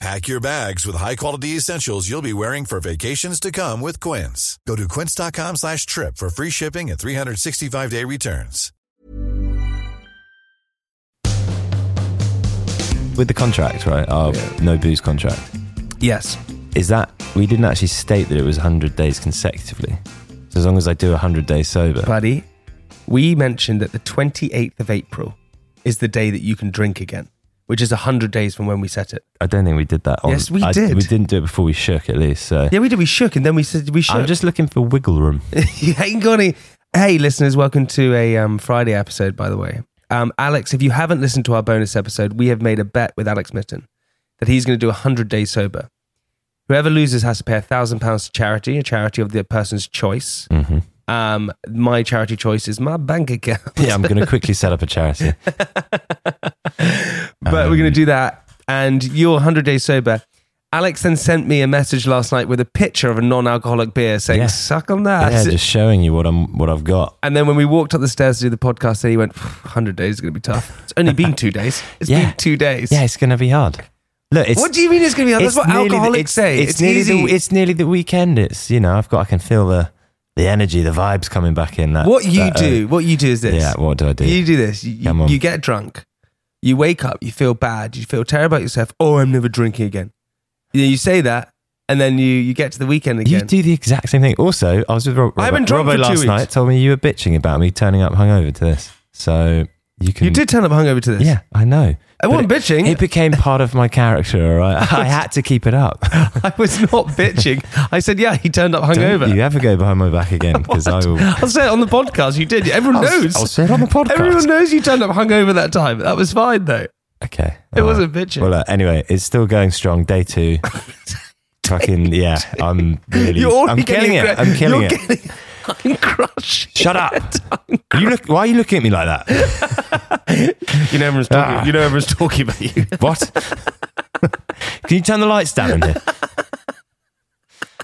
Pack your bags with high-quality essentials you'll be wearing for vacations to come with Quince. Go to quince.com slash trip for free shipping and 365-day returns. With the contract, right? Our no booze contract. Yes. Is that we didn't actually state that it was 100 days consecutively. So as long as I do 100 days sober. Buddy, we mentioned that the 28th of April is the day that you can drink again, which is 100 days from when we set it. I don't think we did that. On, Yes, we I- did. We didn't do it before we shook, at least. So Yeah, we did. We shook, and then we said we shook. I'm just looking for wiggle room. you ain't got any. Hey, listeners, welcome to a um, Friday episode, by the way. Um, Alex, if you haven't listened to our bonus episode, we have made a bet with Alex Mytton that he's going to do 100 days sober. Whoever loses has to pay £1,000 to charity, a charity of the person's choice. Mhm. Um, my charity choice is my bank account. Yeah, I'm going to quickly set up a charity. but we're going to do that. And you're 100 days sober. Alex then sent me a message last night with a picture of a non-alcoholic beer saying, Yeah. suck on that. yeah, just showing you what I'm, what I've got. And then when we walked up the stairs to do the podcast, then he went, 100 days is going to be tough. It's only been two days. It's Yeah. been two days. Yeah, it's going to be hard. Look, it's what do you mean it's going to be hard? That's what the- alcoholics it's, say. It's, It's, nearly easy. the it's nearly the weekend. It's you know I've got I can feel the the energy, the vibes coming back in. That what you that, uh, do, what you do is this. yeah, what do I do? You do this. You, you get drunk. You wake up. You feel bad. You feel terrible about yourself. Oh, I'm never drinking again. You, know, you say that, and then you, you get to the weekend again. You do the exact same thing. Also, I was with Rob, I haven't drunk Robbo for two last weeks. night. Told me you were bitching about me turning up hungover to this. So you can. You did turn up hungover to this. Yeah, I know. I wasn't But bitching. It, it became part of my character. All right, I had to keep it up. I was not bitching. I said, yeah, he turned up Don't hungover. you ever go behind my back again? Because I will. I'll say it on the podcast. You did. Everyone I'll- knows. I'll say it on the podcast. Everyone knows you turned up hungover that time. That was fine though. Okay. It wasn't bitching. Well, uh, anyway, it's still going strong. Day two. Fucking yeah, I'm really. You're I'm killing it. I'm killing you're it. Getting, I'm crushed. Shut up. you look. Why are you looking at me like that? You know everyone's talking. Ah. You know everyone's talking about you. What? Can you turn the lights down in here?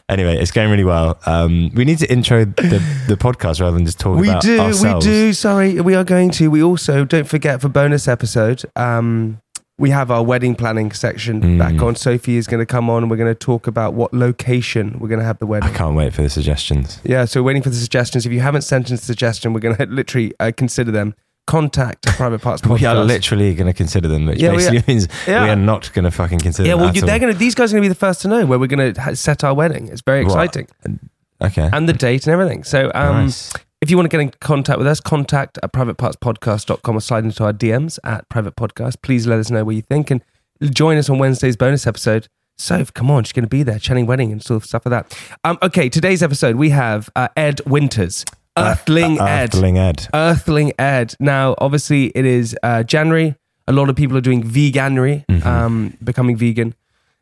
Anyway, it's going really well. Um, we need to intro the, the podcast rather than just talk we about do. ourselves. We do. Sorry, we are going to. We also don't forget for bonus episode. Um, we have our wedding planning section Mm. back on. Sophie is going to come on, we're going to talk about what location we're going to have the wedding. I can't wait for the suggestions. Yeah, so waiting for the suggestions. If you haven't sent in a suggestion, we're going to literally uh, consider them. Contact Private Parts Podcast. We are literally going to consider them, which Yeah, basically means yeah. we are not going to fucking consider Yeah, well, at you, all. they're going to. These guys are going to be the first to know where we're going to ha- set our wedding. It's very exciting, Okay. and the date and everything. So, um, Nice. If you want to get in contact with us, contact at privatepartspodcast.com or slide into our DMs at private podcast. Please let us know what you think and join us on Wednesday's bonus episode. So, come on, she's going to be there, Channing Wedding and stuff, stuff like that. Um, okay, today's episode we have uh, Ed Winters, Earthling Uh, Ed. Earthling Ed. Earthling Ed. Now, obviously, it is uh, January. A lot of people are doing veganuary, Mm-hmm. um, becoming vegan.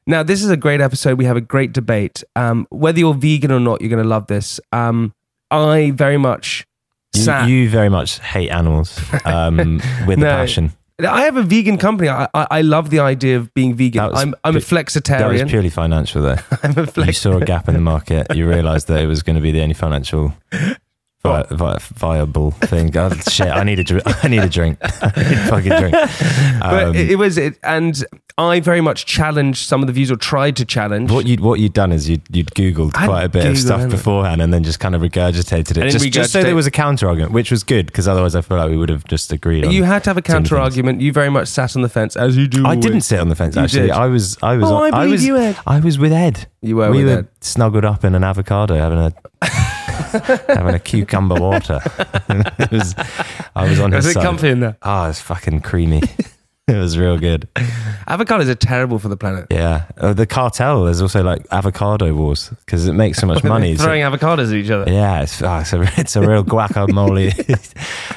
Now, this is a great episode. We have a great debate. Um, whether you're vegan or not, you're going to love this. Um, I very much You, sat. you very much hate animals um, with a passion. I have a vegan company. I, I, I love the idea of being vegan. Was I'm, I'm a flexitarian. That was purely financial, though. I'm a flex- you saw a gap in the market. You realised that it was going to be the only financial vi- vi- viable thing. Oh, shit, I need a drink. I need a drink. I need a fucking drink. But Um, it, it was it, and I very much challenged some of the views or tried to challenge. what you'd what you'd done is you'd you'd googled I'd quite a bit of stuff beforehand and then just kind of regurgitated it then just, just so regurgitate- there was a counter argument which was good because otherwise I feel like we would have just agreed on you had to have a certain counter things. argument. You very much sat on the fence as you do. I always. didn't sit on the fence You actually did. I was I was Oh, I I, believe was you, Ed. I was with Ed You were we with were Ed. snuggled up in an avocado having a having a cucumber water it was I was on Was his it side comfy in there? oh it's fucking creamy it was real good Avocados are terrible for the planet. yeah uh, the cartel there's also like avocado wars because it makes so much money so- throwing avocados at each other. Yeah, it's, oh, it's, a, it's a real guacamole.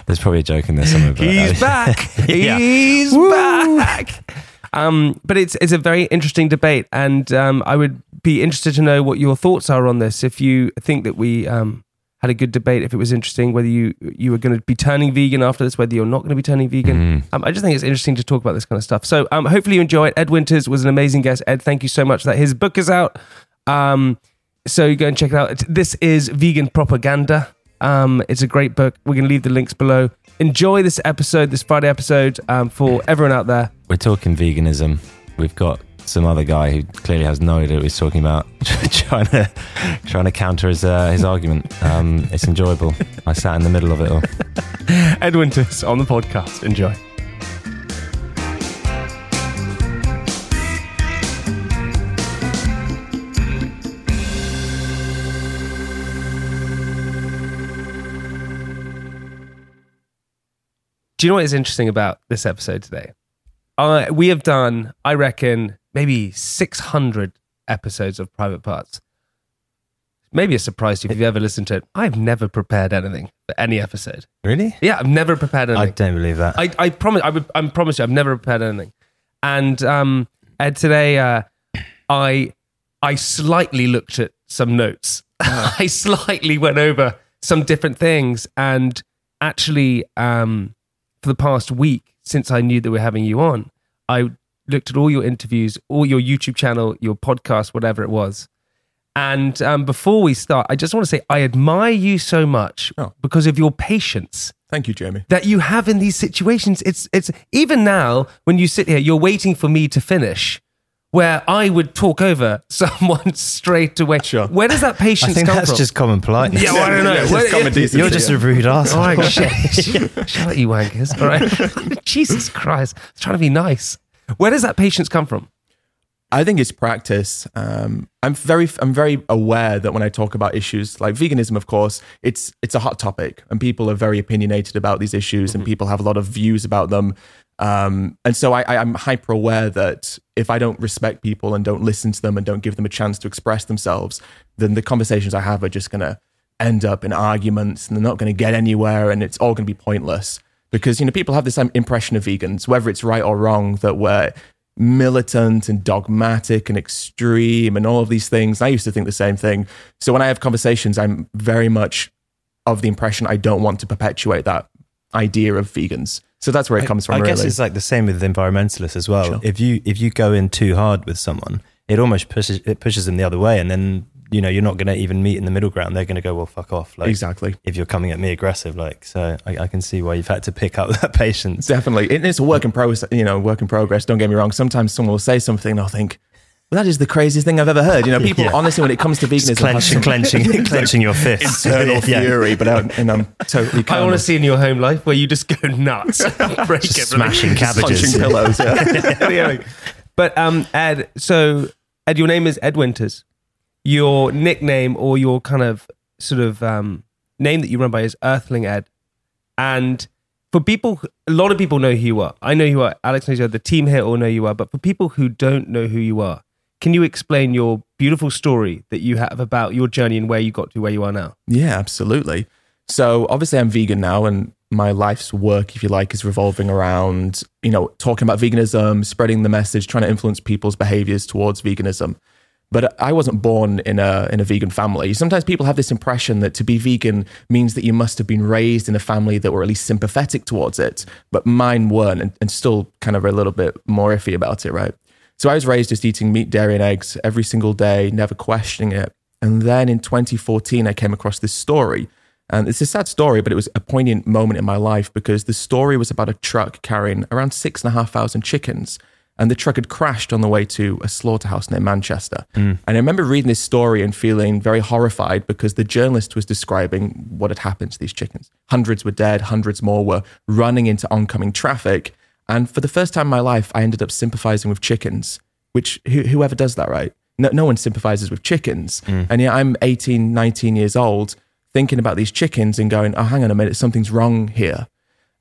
There's probably a joke in there somewhere. He's back. Yeah. He's back. Um, but it's it's a very interesting debate, and um, I would be interested to know what your thoughts are on this. If you think that we um, had a good debate, if it was interesting, whether you you were going to be turning vegan after this, whether you're not going to be turning vegan. Um, I just think it's interesting to talk about this kind of stuff. So um, hopefully you enjoy it. Ed Winters was an amazing guest. Ed, thank you so much that. His book is out. Um, so you go and check it out. It's- This is Vegan Propaganda. Um, it's a great book. We're going to leave the links below. Enjoy this episode, this Friday episode, um, for everyone out there. We're talking veganism. We've got some other guy who clearly has no idea what he's talking about, trying to trying to counter his uh, his argument. Um, it's enjoyable. I sat in the middle of it all. Ed Winters on the podcast. Enjoy. Do you know what is interesting about this episode today? Uh, we have done, I reckon, maybe 600 episodes of Private Parts. Maybe a surprise to you if you've ever listened to it. I've never prepared anything for any episode. Really? Yeah, I've never prepared anything. I don't believe that. I, I promise. I would. I promise you. I've never prepared anything. And um, Ed, today, uh, I I slightly looked at some notes. I slightly went over some different things, and actually, um, for the past week since I knew that we're having you on, I looked at all your interviews, all your YouTube channel, your podcast, whatever it was. And um, before we start, I just want to say I admire you so much Oh. because of your patience Thank you, Jamie. that you have in these situations. It's it's even now when you sit here, you're waiting for me to finish. Where I would talk over someone straight away. Sure. Where does that patience? I patience think come that's from? just common politeness. yeah, well, I don't know. Yeah, it's Where- common decency, You're just yeah. a rude ass. All right, shit. Shut up, you wankers. All right. Jesus Christ. I was trying to be nice. Where does that patience come from? I think it's practice. Um, I'm very, I'm very aware that when I talk about issues like veganism, of course, it's it's a hot topic, and people are very opinionated about these issues, and people have a lot of views about them. Um, and so I, I, I'm hyper aware that if I don't respect people and don't listen to them and don't give them a chance to express themselves, then the conversations I have are just going to end up in arguments, and they're not going to get anywhere, and it's all going to be pointless. Because you know people have this um, impression of vegans, whether it's right or wrong, that we're militant and dogmatic and extreme and all of these things. I used to think the same thing. So when I have conversations, I'm very much of the impression I don't want to perpetuate that idea of vegans. So that's where it comes from. I really. guess it's like the same with environmentalists as well. Sure. If you if you go in too hard with someone, it almost pushes it pushes them the other way, and then you know you're not going to even meet in the middle ground. They're going to go, well, fuck off. Like, exactly. If you're coming at me aggressive, like so, I, I can see why you've had to pick up that patience. Definitely. It- It's a work in progress, you know, work in progress. Don't get me wrong. Sometimes someone will say something and I'll think, well, that is the craziest thing I've ever heard. You know, people, Yeah. honestly, when it comes to Just veganism, clenching, clenching, clenching your fists. internal Yeah. fury, but, I, and I'm totally I calm. want to see in your home life where you just go nuts, break Just everything. smashing cabbages. punching pillows. Yeah. Yeah. But um, Ed, so Ed, your name is Ed Winters. Your nickname or your kind of sort of um, name that you run by is Earthling Ed. And for people, a lot of people know who you are. I know who you are. Alex knows you are. The team here all know you are. But for people who don't know who you are, can you explain your beautiful story that you have about your journey and where you got to where you are now? Yeah, absolutely. So obviously I'm vegan now and my life's work, if you like, is revolving around, you know, talking about veganism, spreading the message, trying to influence people's behaviors towards veganism. But I wasn't born in a in a vegan family. Sometimes people have this impression that to be vegan means that you must have been raised in a family that were at least sympathetic towards it. But mine weren't and, and still kind of a little bit more iffy about it, right? So I was raised just eating meat, dairy, and eggs every single day, never questioning it. And then in 2014, I came across this story And it's a sad story, but it was a poignant moment in my life because the story was about a truck carrying around six and a half thousand chickens. And the truck had crashed on the way to a slaughterhouse near Manchester. And I remember reading this story and feeling very horrified because the journalist was describing what had happened to these chickens. Hundreds were dead, hundreds more were running into oncoming traffic. And for the first time in my life, I ended up sympathizing with chickens, which who, whoever does that, right? No, no one sympathizes with chickens. Mm. And yeah, I'm 18, 19 years old thinking about these chickens and going, oh, hang on a minute, something's wrong here.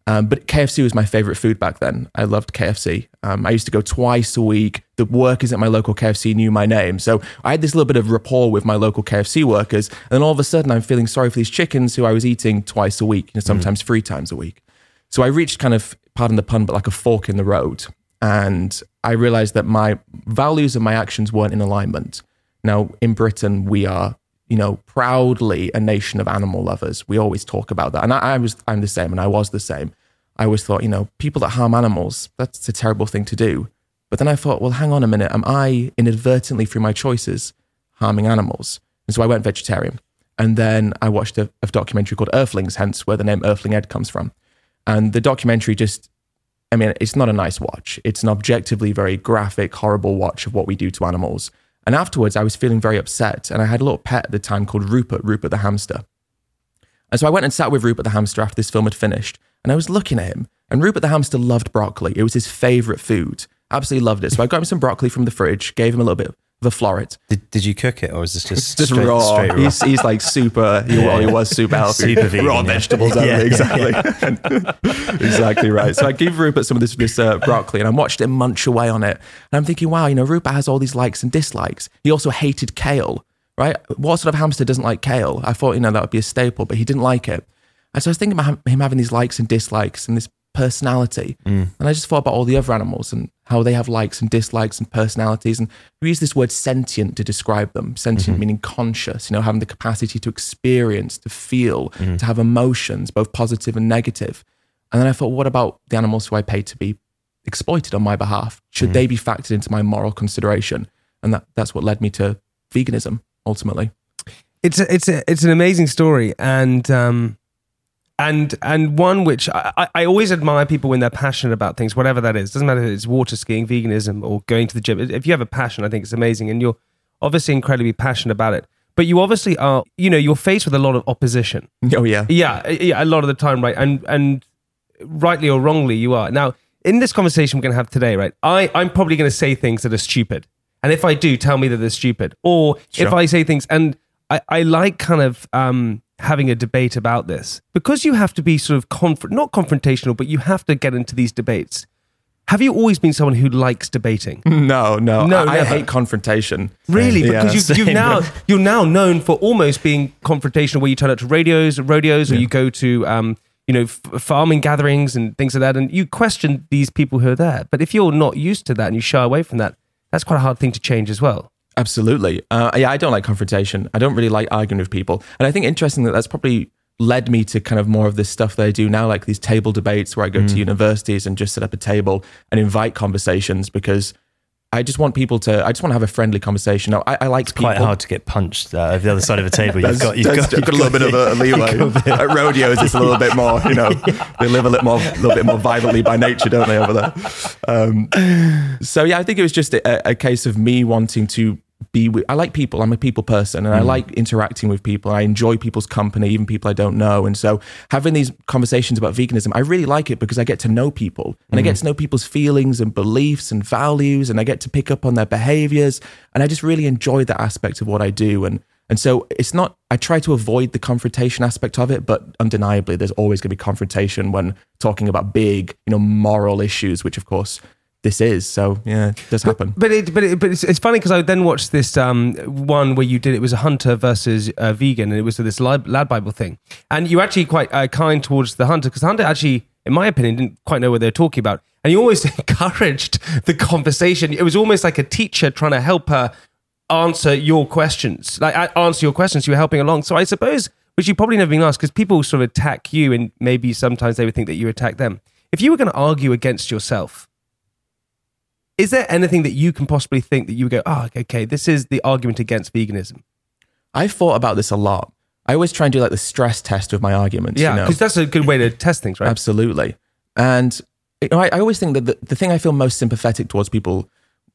Um, but KFC was my favorite food back then. I loved KFC. Um, I used to go twice a week. The workers at my local KFC knew my name. So I had this little bit of rapport with my local KFC workers. And then all of a sudden, I'm feeling sorry for these chickens who I was eating twice a week, you know, sometimes three times a week. So I reached kind of, pardon the pun, but like a fork in the road. And I realized that my values and my actions weren't in alignment. Now, in Britain, we are, you know, proudly a nation of animal lovers. We always talk about that. And I, I was, I'm the same, and I was the same. I always thought, you know, people that harm animals, that's a terrible thing to do. But then I thought, well, hang on a minute. Am I inadvertently, through my choices, harming animals? And so I went vegetarian. And then I watched a, a documentary called Earthlings, hence where the name Earthling Ed comes from. And the documentary just, I mean, it's not a nice watch. It's an objectively very graphic, horrible watch of what we do to animals. And afterwards, I was feeling very upset. And I had a little pet at the time called Rupert, Rupert the hamster. And so I went and sat with Rupert the hamster after this film had finished. And I was looking at him. And Rupert the hamster loved broccoli. It was his favorite food. Absolutely loved it. So I got him some broccoli from the fridge, gave him a little bit a floret. Did, did you cook it, or was this just just straight, raw. straight raw? He's, he's like super. He, well, he was super healthy. Super vegan, raw yeah. vegetables. Yeah, yeah, exactly. exactly right. So I gave Rupert some of this this uh, broccoli, and I watched him munch away on it. And I'm thinking, wow, you know, Rupert has all these likes and dislikes. He also hated kale. Right? What sort of hamster doesn't like kale? I thought, you know, that would be a staple, but he didn't like it. And so I was thinking about him- him having these likes and dislikes and this personality. And I just thought about all the other animals and how they have likes and dislikes and personalities. And we use this word sentient to describe them. Sentient mm-hmm. meaning conscious, you know, having the capacity to experience, to feel, mm-hmm. to have emotions, both positive and negative. And then I thought, what about the animals who I pay to be exploited on my behalf? Should they mm-hmm. be factored into my moral consideration? And that, that's what led me to veganism ultimately. it's a, it's a, it's an amazing story and um and and one which I, I- always admire people when they're passionate about things whatever that is doesn't matter if it's water skiing veganism or going to the gym if you have a passion I think it's amazing and you're obviously incredibly passionate about it but you obviously are you know you're faced with a lot of opposition Oh, yeah. yeah, yeah, a lot of the time, right? And and rightly or wrongly, you are. Now, in this conversation we're going to have today, right? I I'm probably going to say things that are stupid, and if I do, tell me that they're stupid. Or if I say things, and I I like kind of um having a debate about this because you have to be sort of conf- not confrontational, but you have to get into these debates. Have you always been someone who likes debating? No, no. No, I, I hate confrontation. Really? Yeah. Because you've, you've now you're now known for almost being confrontational, where you turn up to radios, rodeos, or you go to um, you know f- farming gatherings and things like that, and you question these people who are there. But if you're not used to that and you shy away from that, that's quite a hard thing to change as well. Absolutely. Uh, yeah, I don't like confrontation. I don't really like arguing with people. And I think interesting that that's probably led me to kind of more of this stuff that I do now, like these table debates where I go Mm. to universities and just set up a table and invite conversations because I just want people to, I just want to have a friendly conversation. Now, I, I like It's people. quite hard to get punched uh, over the other side of a table. You've got, you've got, you've got a little bit of a leeway. At rodeos, it's a little bit more, you know, they live a little more, a little bit more violently by nature, don't they, over there? Um, so yeah, I think it was just a, a case of me wanting to be with, I like people. I'm a people person and I mm. like interacting with people. I enjoy people's company, even people I don't know. And so having these conversations about veganism, I really like it because I get to know people and I get mm. to know people's feelings and beliefs and values and I get to pick up on their behaviors. And I just really enjoy that aspect of what I do. And and so it's not, I try to avoid the confrontation aspect of it, but undeniably, there's always going to be confrontation when talking about big, you know, moral issues, which of course this is. So yeah, it does happen. But it, but it, but it's, it's funny because I then watched this um, one where you did it was a hunter versus a vegan, and it was this lad, LADbible thing, and you were actually quite uh, kind towards the hunter because the hunter actually, in my opinion, didn't quite know what they were talking about, and he always encouraged the conversation. It was almost like a teacher trying to help her answer your questions, like answer your questions. You were helping along. So I suppose, which you probably never been asked, because people sort of attack you, and maybe sometimes they would think that you attack them. If you were going to argue against yourself, is there anything that you can possibly think that you would go, oh, okay, this is the argument against veganism? I thought about this a lot. I always try and do like the stress test of my arguments. Yeah, you know? because that's a good way to test things, right? Absolutely. And you know, I, I always think that the, the thing I feel most sympathetic towards people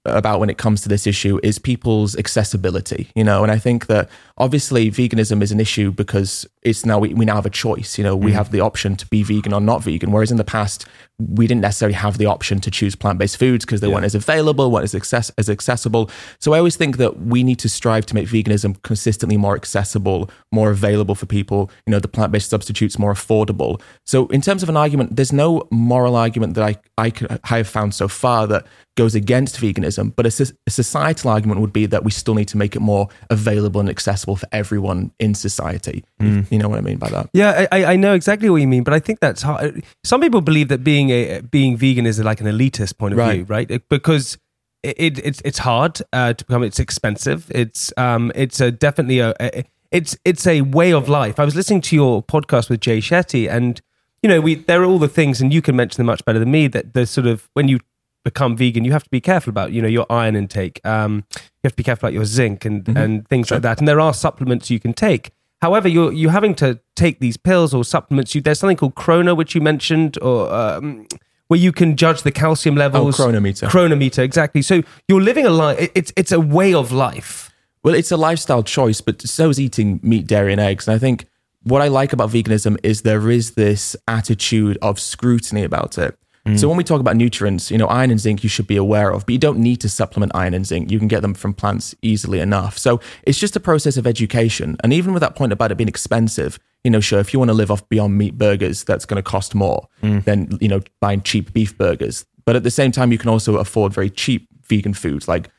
about when it comes to this issue is people's accessibility, you know, and I think that obviously veganism is an issue because it's now, we, we now have a choice, you know, we mm. have the option to be vegan or not vegan. Whereas in the past, we didn't necessarily have the option to choose plant-based foods because they weren't as available, weren't as, access- as accessible. So I always think that we need to strive to make veganism consistently more accessible, more available for people, you know, the plant-based substitutes more affordable. So in terms of an argument, there's no moral argument that I, I, could, I have found so far that goes against veganism, but a, a societal argument would be that we still need to make it more available and accessible for everyone in society. You know what I mean by that? Yeah, I, I- I know exactly what you mean, but I think that's hard. Some people believe that being a being vegan is like an elitist point of Right. view, right? It- Because it, it it's it's hard uh, to become. It's expensive. It's um it's a definitely a, a it's it's a way of life. I was listening to your podcast with Jay Shetty, and you know we there are all the things, and you can mention them much better than me. That the sort of when you become vegan, you have to be careful about you know your iron intake. Um, you have to be careful about your zinc and and things like that. And there are supplements you can take. However, you're you're having to take these pills or supplements. You, there's something called Chrono, which you mentioned, or um, where you can judge the calcium levels. Oh, cronometer. Cronometer, exactly. So you're living a life. It's it's a way of life. Well, it's a lifestyle choice, but so is eating meat, dairy, and eggs. And I think what I like about veganism is there is this attitude of scrutiny about it. So mm. when we talk about nutrients, you know, iron and zinc you should be aware of, but you don't need to supplement iron and zinc. You can get them from plants easily enough. So it's just a process of education. And even with that point about it being expensive, you know, sure, if you want to live off beyond meat burgers, that's going to cost more mm. than, you know, buying cheap beef burgers. But at the same time, you can also afford very cheap vegan foods like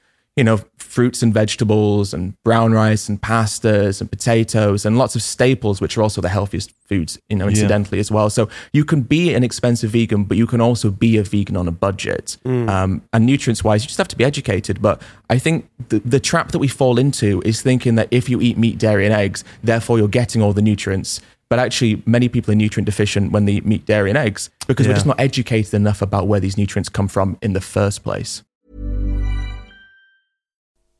you know, fruits and vegetables and brown rice and pastas and potatoes and lots of staples, which are also the healthiest foods, you know, incidentally as well. So you can be an expensive vegan, but you can also be a vegan on a budget. Um, and nutrients wise, you just have to be educated. But I think the, the trap that we fall into is thinking that if you eat meat, dairy, and eggs, therefore you're getting all the nutrients. But actually, many people are nutrient deficient when they eat meat, dairy, and eggs because we're just not educated enough about where these nutrients come from in the first place.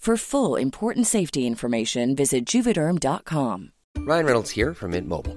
For full important safety information, visit juvederm.com. Ryan Reynolds here from Mint Mobile.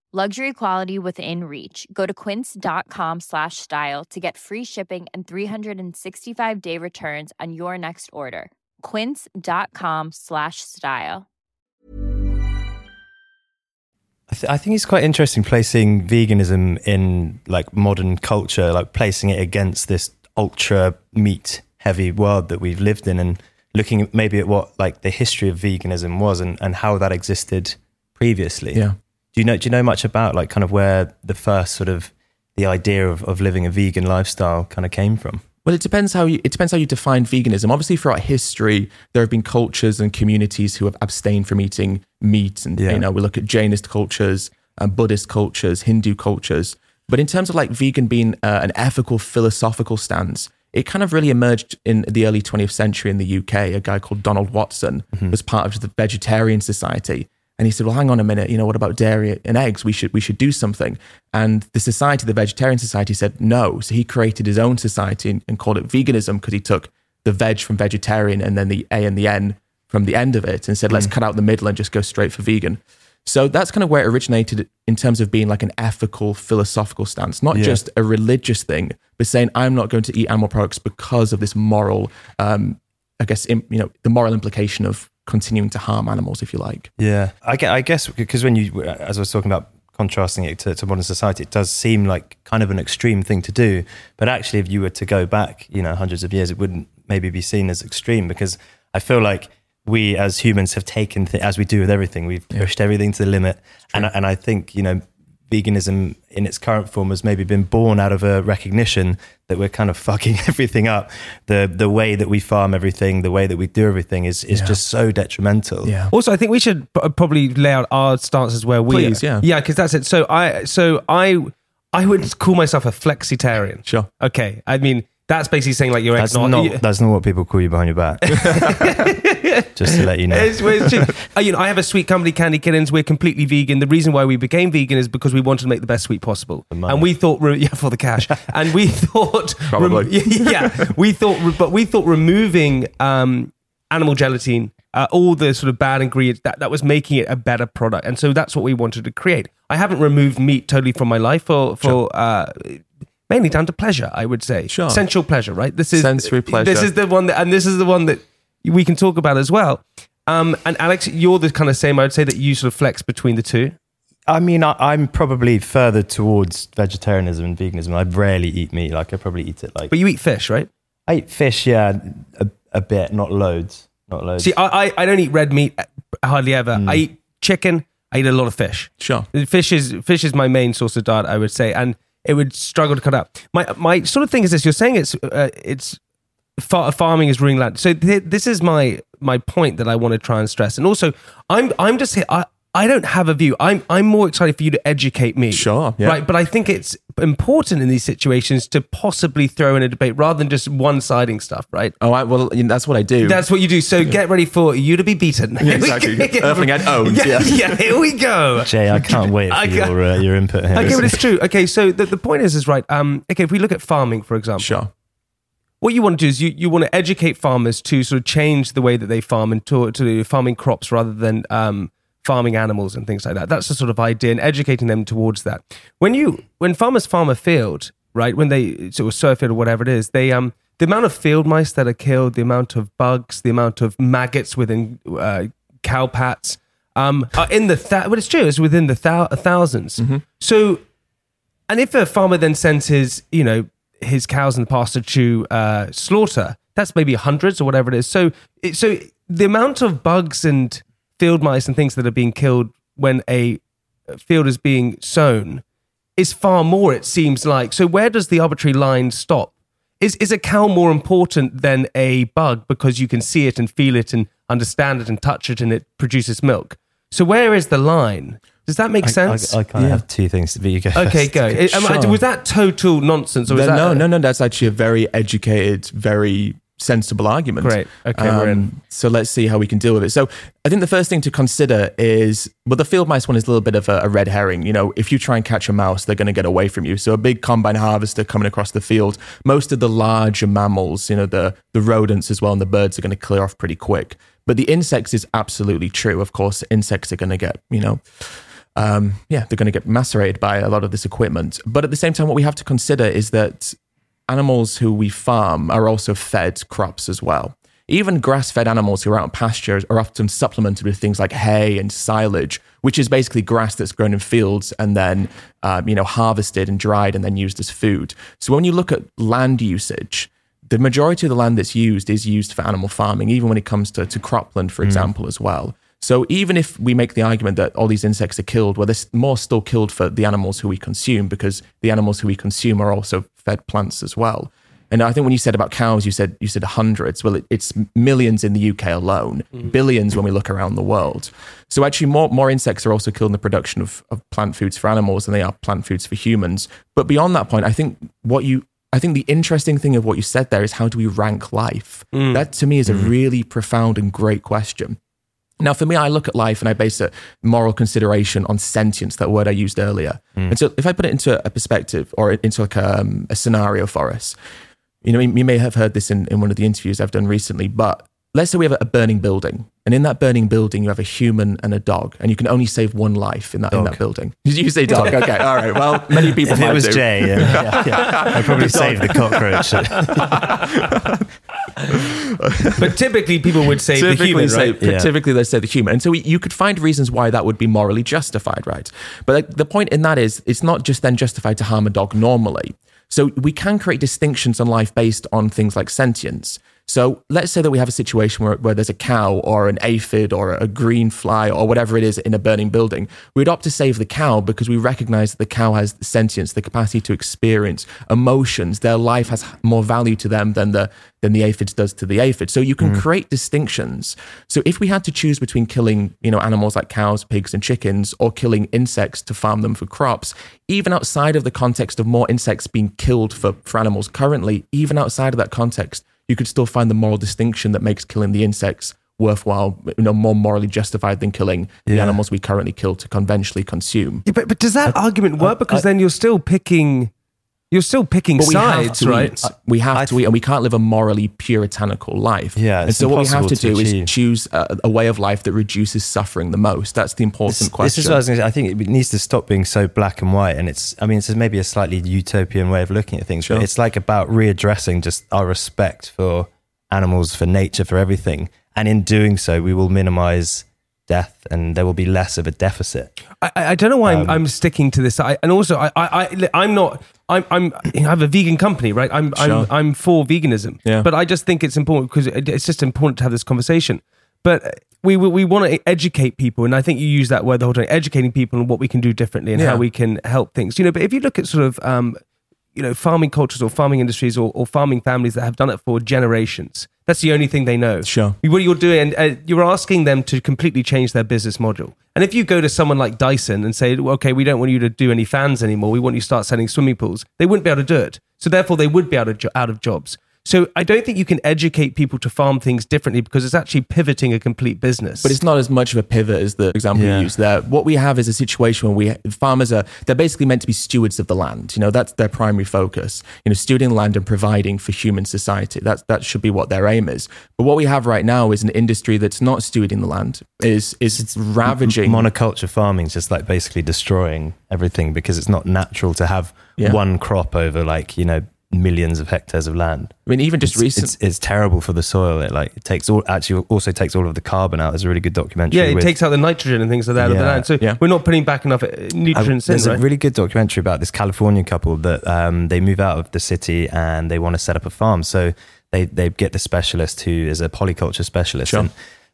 Luxury quality within reach. Go to quince.com slash style to get free shipping and 365 day returns on your next order. Quince.com slash style. I, th- I think it's quite interesting placing veganism in like modern culture, like placing it against this ultra meat heavy world that we've lived in, and looking maybe at what like the history of veganism was and, and how that existed previously. Yeah. Do you know? Do you know much about like kind of where the first sort of the idea of, of living a vegan lifestyle kind of came from? Well, it depends how you it depends how you define veganism. Obviously, throughout history, there have been cultures and communities who have abstained from eating meat, and Yeah. you know we look at Jainist cultures, and Buddhist cultures, Hindu cultures. But in terms of like vegan being uh, an ethical philosophical stance, it kind of really emerged in the early 20th century in the UK. A guy called Donald Watson was part of the Vegetarian Society. And he said, "Well, hang on a minute. You know what about dairy and eggs? We should we should do something." And the society, the Vegetarian Society, said no. So he created his own society and, and called it veganism because he took the veg from vegetarian and then the A and the N from the end of it and said, "Let's cut out the middle and just go straight for vegan." So that's kind of where it originated in terms of being like an ethical, philosophical stance, not Yeah. just a religious thing, but saying I'm not going to eat animal products because of this moral, um, I guess, you know, the moral implication of continuing to harm animals, if you like. Yeah, I guess, I guess because when you, uh, as I was talking about contrasting it to, to modern society, it does seem like kind of an extreme thing to do. But actually, if you were to go back, you know, hundreds of years, it wouldn't maybe be seen as extreme because I feel like we as humans have taken, th- as we do with everything, we've pushed everything to the limit. And, and I think, you know, veganism in its current form has maybe been born out of a recognition that we're kind of fucking everything up. The the way that we farm everything, the way that we do everything is is Yeah. just so detrimental. Yeah. Also, I think we should p- probably lay out our stances where we. Please, yeah. yeah, because that's it. So I, so I, I would call myself a flexitarian. Sure. Okay, I mean that's basically saying like you're That's agnostic. not, that's not what people call you behind your back. Just to let you know. It's, it's true. Uh, you know, I have a sweet company, Candy Kittens. We're completely vegan. The reason why we became vegan is because we wanted to make the best sweet possible, and we thought, re- yeah, for the cash, and we thought, Probably. yeah, we thought, re- but we thought removing um, animal gelatin, uh, all the sort of bad ingredients, that that was making it a better product, and so that's what we wanted to create. I haven't removed meat totally from my life for for. Uh, Mainly down to pleasure, I would say. Sure. Sensual pleasure, right? This is Sensory pleasure. This is the one that, and this is the one that we can talk about as well. Um, and Alex, you're the kind of same. I would say that you sort of flex between the two. I mean, I, I'm probably further towards vegetarianism and veganism. I rarely eat meat. Like I probably eat it like. But you eat fish, right? I eat fish, yeah, a, a bit, not loads, not loads. See, I, I, I don't eat red meat uh, hardly ever. Hmm. I eat chicken. I eat a lot of fish. Sure. Fish is fish is my main source of diet, I would say, and it would struggle to cut out. My my sort of thing is this: you're saying it's uh, it's far, farming is ruining land. So th- this is my my point that I want to try and stress. And also, I'm I'm just here. I I don't have a view. I'm I'm more excited for you to educate me. Sure, yeah. Right, but I think it's important in these situations to possibly throw in a debate rather than just one-siding stuff. Right. Oh, I, well, you know, that's what I do. That's what you do. So get ready for you to be beaten. Yeah, exactly. Earthling Ed owned, Yeah, yeah. yeah, here we go. Jay, I can't wait for I got- your uh, your input here. Okay, but it's true. Okay, so the, the point is, is right. Um, okay, if we look at farming, for example, sure. what you want to do is you, you want to educate farmers to sort of change the way that they farm and to, to farming crops rather than um, farming animals and things like that. That's the sort of idea and educating them towards that. When you when farmers farm a field, right? When they sort of sow a field or whatever it is, they um the amount of field mice that are killed, the amount of bugs, the amount of maggots within uh, cow pats, um, are in the th- but it's true, it's within the thou- 1000s So and if a farmer then sends his, you know, his cows in the pasture to uh, slaughter, that's maybe hundreds or whatever it is. So, it, so the amount of bugs and field mice and things that are being killed when a field is being sown is far more. It seems like. So, where does the arbitrary line stop? Is is a cow more important than a bug because you can see it and feel it and understand it and touch it and it produces milk? So, where is the line? Does that make I, sense? I, I kind of Yeah. have two things, but you go. Okay, first. go. Am I- was that total nonsense, or was Then- that no, no, no. That's actually a very educated, very sensible argument. Um, Great. Okay, we're in. So let's see how we can deal with it. So I think the first thing to consider is, well, the field mice one is a little bit of a, a red herring. You know, if you try and catch a mouse, they're going to get away from you. So a big combine harvester coming across the field, most of the larger mammals, you know, the the rodents as well, and the birds are going to clear off pretty quick. But the insects is absolutely true. Of course, insects are going to get, you know, um, yeah, they're going to get macerated by a lot of this equipment. But at the same time, what we have to consider is that animals who we farm are also fed crops as well. Even grass fed animals who are out in pastures are often supplemented with things like hay and silage, which is basically grass that's grown in fields and then um, you know harvested and dried and then used as food. So when you look at land usage, the majority of the land that's used is used for animal farming, even when it comes to, to cropland, for example, as well. So even if we make the argument that all these insects are killed, well, there's more still killed for the animals who we consume because the animals who we consume are also fed plants as well. And I think when you said about cows, you said you said hundreds. Well, it, it's millions in the UK alone, mm. billions when we look around the world. So actually, more more insects are also killed in the production of, of plant foods for animals than they are plant foods for humans. But beyond that point, I think what you I think the interesting thing of what you said there is how do we rank life? Mm. That to me is a mm. really profound and great question. Now, for me, I look at life and I base a moral consideration on sentience, that word I used earlier. And so, if I put it into a perspective or into like a, um, a scenario for us, you know, you may have heard this in, in one of the interviews I've done recently, but let's say we have a burning building, and in that burning building, you have a human and a dog, and you can only save one life in that in that building. Did you say dog? Okay, all right. Well, many people If might it was do. Jay, yeah, yeah, yeah. I'd probably save the cockroach. But typically, people would say the typically human, say, right? Yeah. Typically, they say the human, and so we, you could find reasons why that would be morally justified, right? But like, the point in that is, it's not just then justified to harm a dog normally. So we can create distinctions on life based on things like sentience. So let's say that we have a situation where, where there's a cow or an aphid or a green fly or whatever it is in a burning building. We'd opt to save the cow because we recognize that the cow has sentience, the capacity to experience emotions. Their life has more value to them than the than the aphids does to the aphid. So you can hmm. create distinctions. So if we had to choose between killing, you know, animals like cows, pigs, and chickens, or killing insects to farm them for crops, even outside of the context of more insects being killed for, for animals currently, even outside of that context, you could still find the moral distinction that makes killing the insects worthwhile, you know, more morally justified than killing the animals we currently kill to conventionally consume. Yeah, but, but does that argument work? Because then you're still picking, you're still picking But sides, to right? eat. We have to eat, and we can't live a morally puritanical life. Yeah, and so what we have to impossible do to is choose a, a way of life that reduces suffering the most. That's the important This, question. this is what I was going to say. I think it needs to stop being so black and white. And it's, I mean, it's maybe a slightly utopian way of looking at things, Sure. but it's like about readdressing just our respect for animals, for nature, for everything. And in doing so, we will minimize death and there will be less of a deficit. I, I I don't know why Um, I'm, I'm sticking to this. I, and also, I, I, I, I'm not. I'm, I'm. I have a vegan company, right? I'm, Sure. I'm, I'm for veganism. Yeah. But I just think it's important because it's just important to have this conversation. But we we, we want to educate people, and I think you use that word the whole time, educating people on what we can do differently and Yeah. how we can help things. You know, but if you look at sort of. Um, you know, farming cultures or farming industries or, or farming families that have done it for generations. That's the only thing they know. Sure. What you're doing, uh, you're asking them to completely change their business model. And if you go to someone like Dyson and say, "Well, okay, we don't want you to do any fans anymore, we want you to start selling swimming pools, they wouldn't be able to do it. So therefore, they would be out of, jo- out of jobs. So I don't think you can educate people to farm things differently because it's actually pivoting a complete business. But it's not as much of a pivot as the example Yeah. you used there. What we have is a situation where we farmers are they're basically meant to be stewards of the land. You know, that's their primary focus. You know, stewarding the land and providing for human society. That's that should be what their aim is. But what we have right now is an industry that's not stewarding the land, is is ravaging Monoculture farming is just like basically destroying everything because it's not natural to have Yeah. one crop over like, you know, millions of hectares of land. I mean, even just it's, recent it's, it's terrible for the soil. It like it takes all actually also takes all of the carbon out. There's a really good documentary. yeah, it with- takes out the nitrogen and things like that out of the Yeah. land. So Yeah. we're not putting back enough uh, I- nutrients in, there's right? a really good documentary about this Californian couple that um, they move out of the city and they want to set up a farm. So they they get the specialist who is a polyculture specialist. Sure. And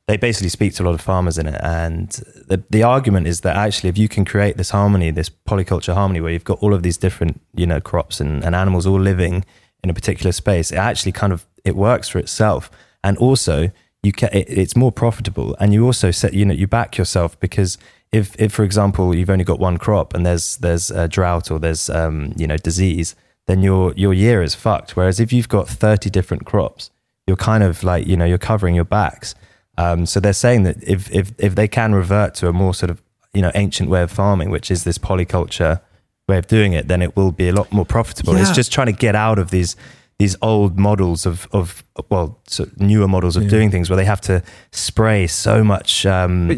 they basically speak to a lot of farmers in it. And the, the argument is that actually, if you can create this harmony, this polyculture harmony, where you've got all of these different, you know, crops and, and animals all living in a particular space, it actually kind of it works for itself. And also, you can it, it's more profitable, and you also set you know you back yourself because if if for example you've only got one crop and there's there's a drought or there's um, you know disease, then your your year is fucked. Whereas if you've got thirty different crops, you're kind of like you know you're covering your backs. Um, so they're saying that if if if they can revert to a more sort of you know ancient way of farming, which is this polyculture way of doing it, then it will be a lot more profitable. It's just trying to get out of these these old models of of well so newer models of Yeah. doing things where they have to spray so much um,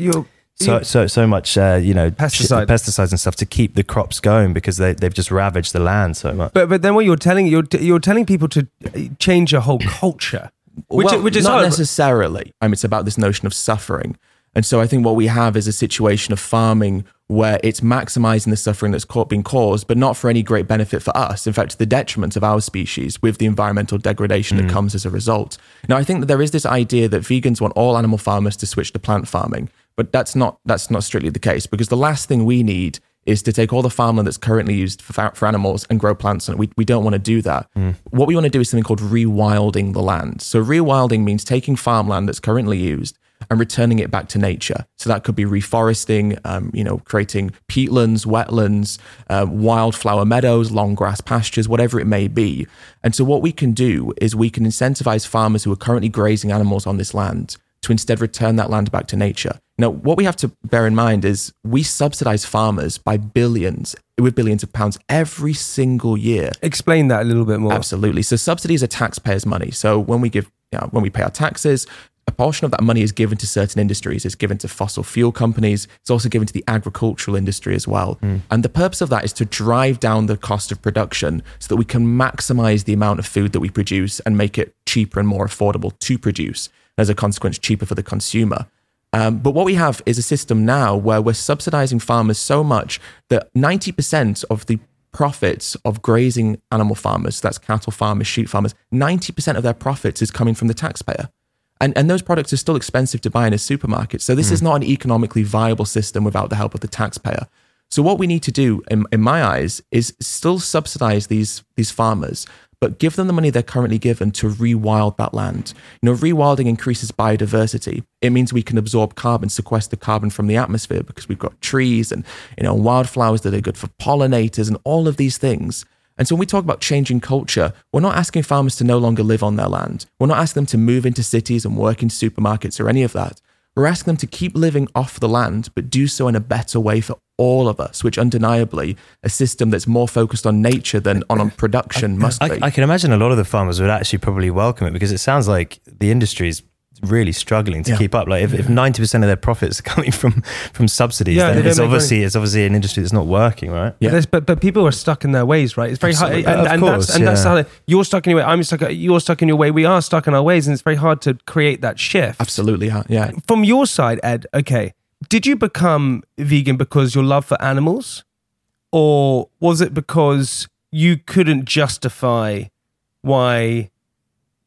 so so so much uh, you know Pesticide. shit- pesticides and stuff to keep the crops going because they they've just ravaged the land so much. But but then what you're telling you're you're telling people to change a whole culture, which well, which is not hard. necessarily. I mean, it's about this notion of suffering. And so I think what we have is a situation of farming where it's maximizing the suffering that's being caused, but not for any great benefit for us. In fact, to the detriment of our species with the environmental degradation that mm. comes as a result. Now, I think that there is this idea that vegans want all animal farmers to switch to plant farming. But that's not that's not strictly the case because the last thing we need is to take all the farmland that's currently used for, for animals and grow plants on it. We, we don't want to do that. What we want to do is something called rewilding the land. So rewilding means taking farmland that's currently used and returning it back to nature. So that could be reforesting, um, you know, creating peatlands, wetlands, um, wildflower meadows, long grass pastures, whatever it may be. And so what we can do is we can incentivize farmers who are currently grazing animals on this land to instead return that land back to nature. Now, what we have to bear in mind is we subsidize farmers by billions, with billions of pounds every single year. Explain that a little bit more. Absolutely. So subsidies are taxpayers' money. So when we give, you know, when we pay our taxes, a portion of that money is given to certain industries. It's given to fossil fuel companies. It's also given to the agricultural industry as well. Hmm. And the purpose of that is to drive down the cost of production so that we can maximize the amount of food that we produce and make it cheaper and more affordable to produce. As a consequence, cheaper for the consumer. Um, but what we have is a system now where we're subsidizing farmers so much that 90% of the profits of grazing animal farmers, that's cattle farmers, sheep farmers, 90% of their profits is coming from the taxpayer. And, and those products are still expensive to buy in a supermarket. So this is not an economically viable system without the help of the taxpayer. So what we need to do, in, in my eyes, is still subsidize these these farmers, but give them the money they're currently given to rewild that land. You know, rewilding increases biodiversity. It means we can absorb carbon, sequester carbon from the atmosphere because we've got trees and you know wildflowers that are good for pollinators and all of these things. And so when we talk about changing culture, we're not asking farmers to no longer live on their land. We're not asking them to move into cities and work in supermarkets or any of that. We're asking them to keep living off the land, but do so in a better way for all of us, which undeniably a system that's more focused on nature than on, on production must I, be. I can imagine a lot of the farmers would actually probably welcome it because it sounds like the industry is really struggling to Yeah. keep up. Like if, if 90% of their profits are coming from, from subsidies, Yeah, then it's obviously, money. it's obviously an industry that's not working, right? But, but but people are stuck in their ways, right? It's very hard, and, Of and course, that's and that's yeah. how they- you're stuck in your way. I'm stuck. You're stuck in your way. We are stuck in our ways, and it's very hard to create that shift. Absolutely, yeah. From your side, Ed, okay, did you become vegan because your love for animals, or was it because you couldn't justify why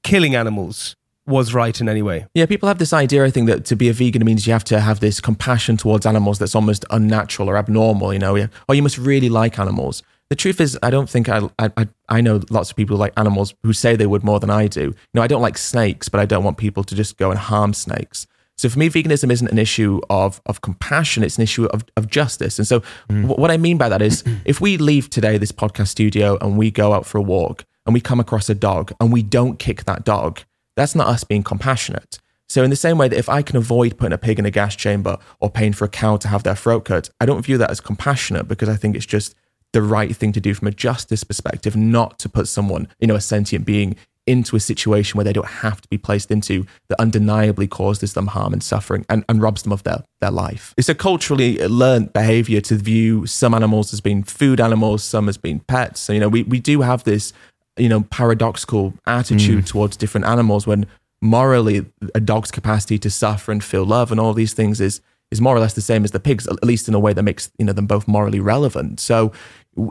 killing animals was right in any way? Yeah, people have this idea, I think, that to be a vegan means you have to have this compassion towards animals that's almost unnatural or abnormal, you know, Yeah. or you must really like animals. The truth is, I don't think I, I, I- I know lots of people who like animals who say they would more than I do. You know, I don't like snakes, but I don't want people to just go and harm snakes. So for me, veganism isn't an issue of, of compassion, it's an issue of, of justice. And so mm. wh- what I mean by that is if we leave today, this podcast studio, and we go out for a walk and we come across a dog and we don't kick that dog, that's not us being compassionate. So, in the same way that if I can avoid putting a pig in a gas chamber or paying for a cow to have their throat cut, I don't view that as compassionate because I think it's just the right thing to do from a justice perspective, not to put someone, you know, a sentient being into a situation where they don't have to be placed into that undeniably causes them harm and suffering and, and robs them of their, their life. It's a culturally learned behavior to view some animals as being food animals, some as being pets. So, you know, we, we do have this, you know, paradoxical attitude mm. towards different animals when morally a dog's capacity to suffer and feel love and all these things is is more or less the same as the pigs at least in a way that makes you know them both morally relevant. So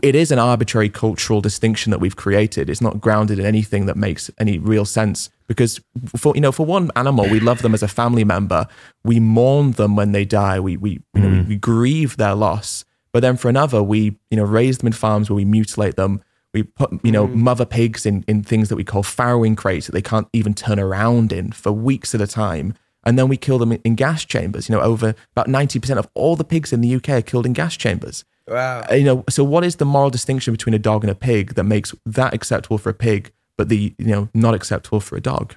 it is an arbitrary cultural distinction that we've created. It's not grounded in anything that makes any real sense because for you know for one animal we love them as a family member. We mourn them when they die. We we you know we, mm. we grieve their loss. But then for another we you know raise them in farms where we mutilate them we put you know mother pigs in, in things that we call farrowing crates that they can't even turn around in for weeks at a time. And then we kill them in, in gas chambers. You know over about 90% of all the pigs in the uk are killed in gas chambers. Wow. Uh, you know so what is the moral distinction between a dog and a pig that makes that acceptable for a pig but the you know not acceptable for a dog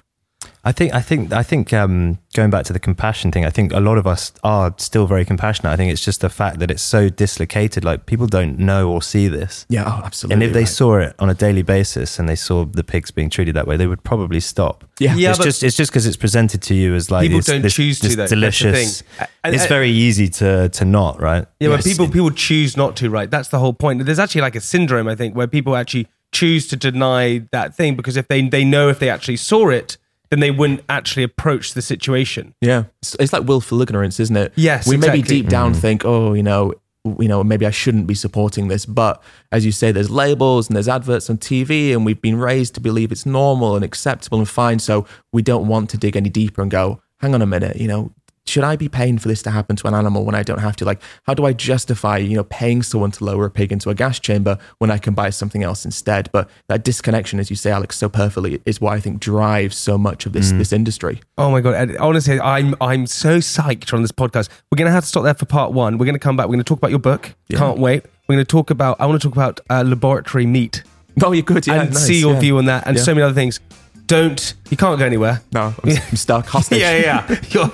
I think I think I think um, going back to the compassion thing, I think a lot of us are still very compassionate. I think it's just the fact that it's so dislocated. Like people don't know or see this. yeah oh, absolutely And if they right. saw it on a daily basis and they saw the pigs being treated that way, they would probably stop. Yeah. Yeah, it's but- just it's just because it's presented to you as like People this, don't this- choose to, this though. Delicious. thing. And- it's and- very easy to to not right. Yeah, but people people choose not to, right? That's the whole point. There's actually like a syndrome, I think, where people actually choose to deny that thing because if they they know if they actually saw it, then they wouldn't actually approach the situation. Yeah, it's, it's like willful ignorance, isn't it? Yes, we maybe exactly. deep down mm. think, oh, you know, you know, maybe I shouldn't be supporting this, but as you say, there's labels and there's adverts on TV, and we've been raised to believe it's normal and acceptable and fine, so we don't want to dig any deeper and go, hang on a minute, you know, should I be paying for this to happen to an animal when I don't have to? Like, how do I justify, you know, paying someone to lower a pig into a gas chamber when I can buy something else instead? But that disconnection, as you say, Alex, so perfectly, is what I think drives so much of this Mm. this industry. Oh my god! And honestly, I'm I'm so psyched on this podcast. We're gonna have to stop there for part one. We're gonna come back. We're gonna talk about your book. Yeah. Can't wait. We're gonna talk about. I want to talk about uh, laboratory meat Oh, you're good. Yeah, and nice, see your yeah. view on that, and Yeah. so many other things. Don't you can't go anywhere. No, I'm, I'm stuck hostage. yeah, yeah.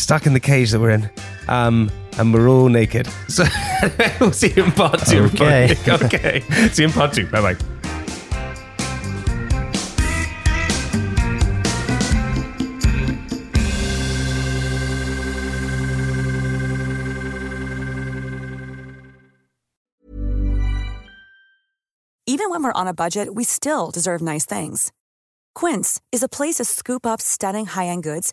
You're stuck in the cage that we're in. Um, and we're all naked. So we'll see you in part two. Okay. okay. See you in part two. Bye bye. Even when we're on a budget, we still deserve nice things. Quince is a place to scoop up stunning high-end goods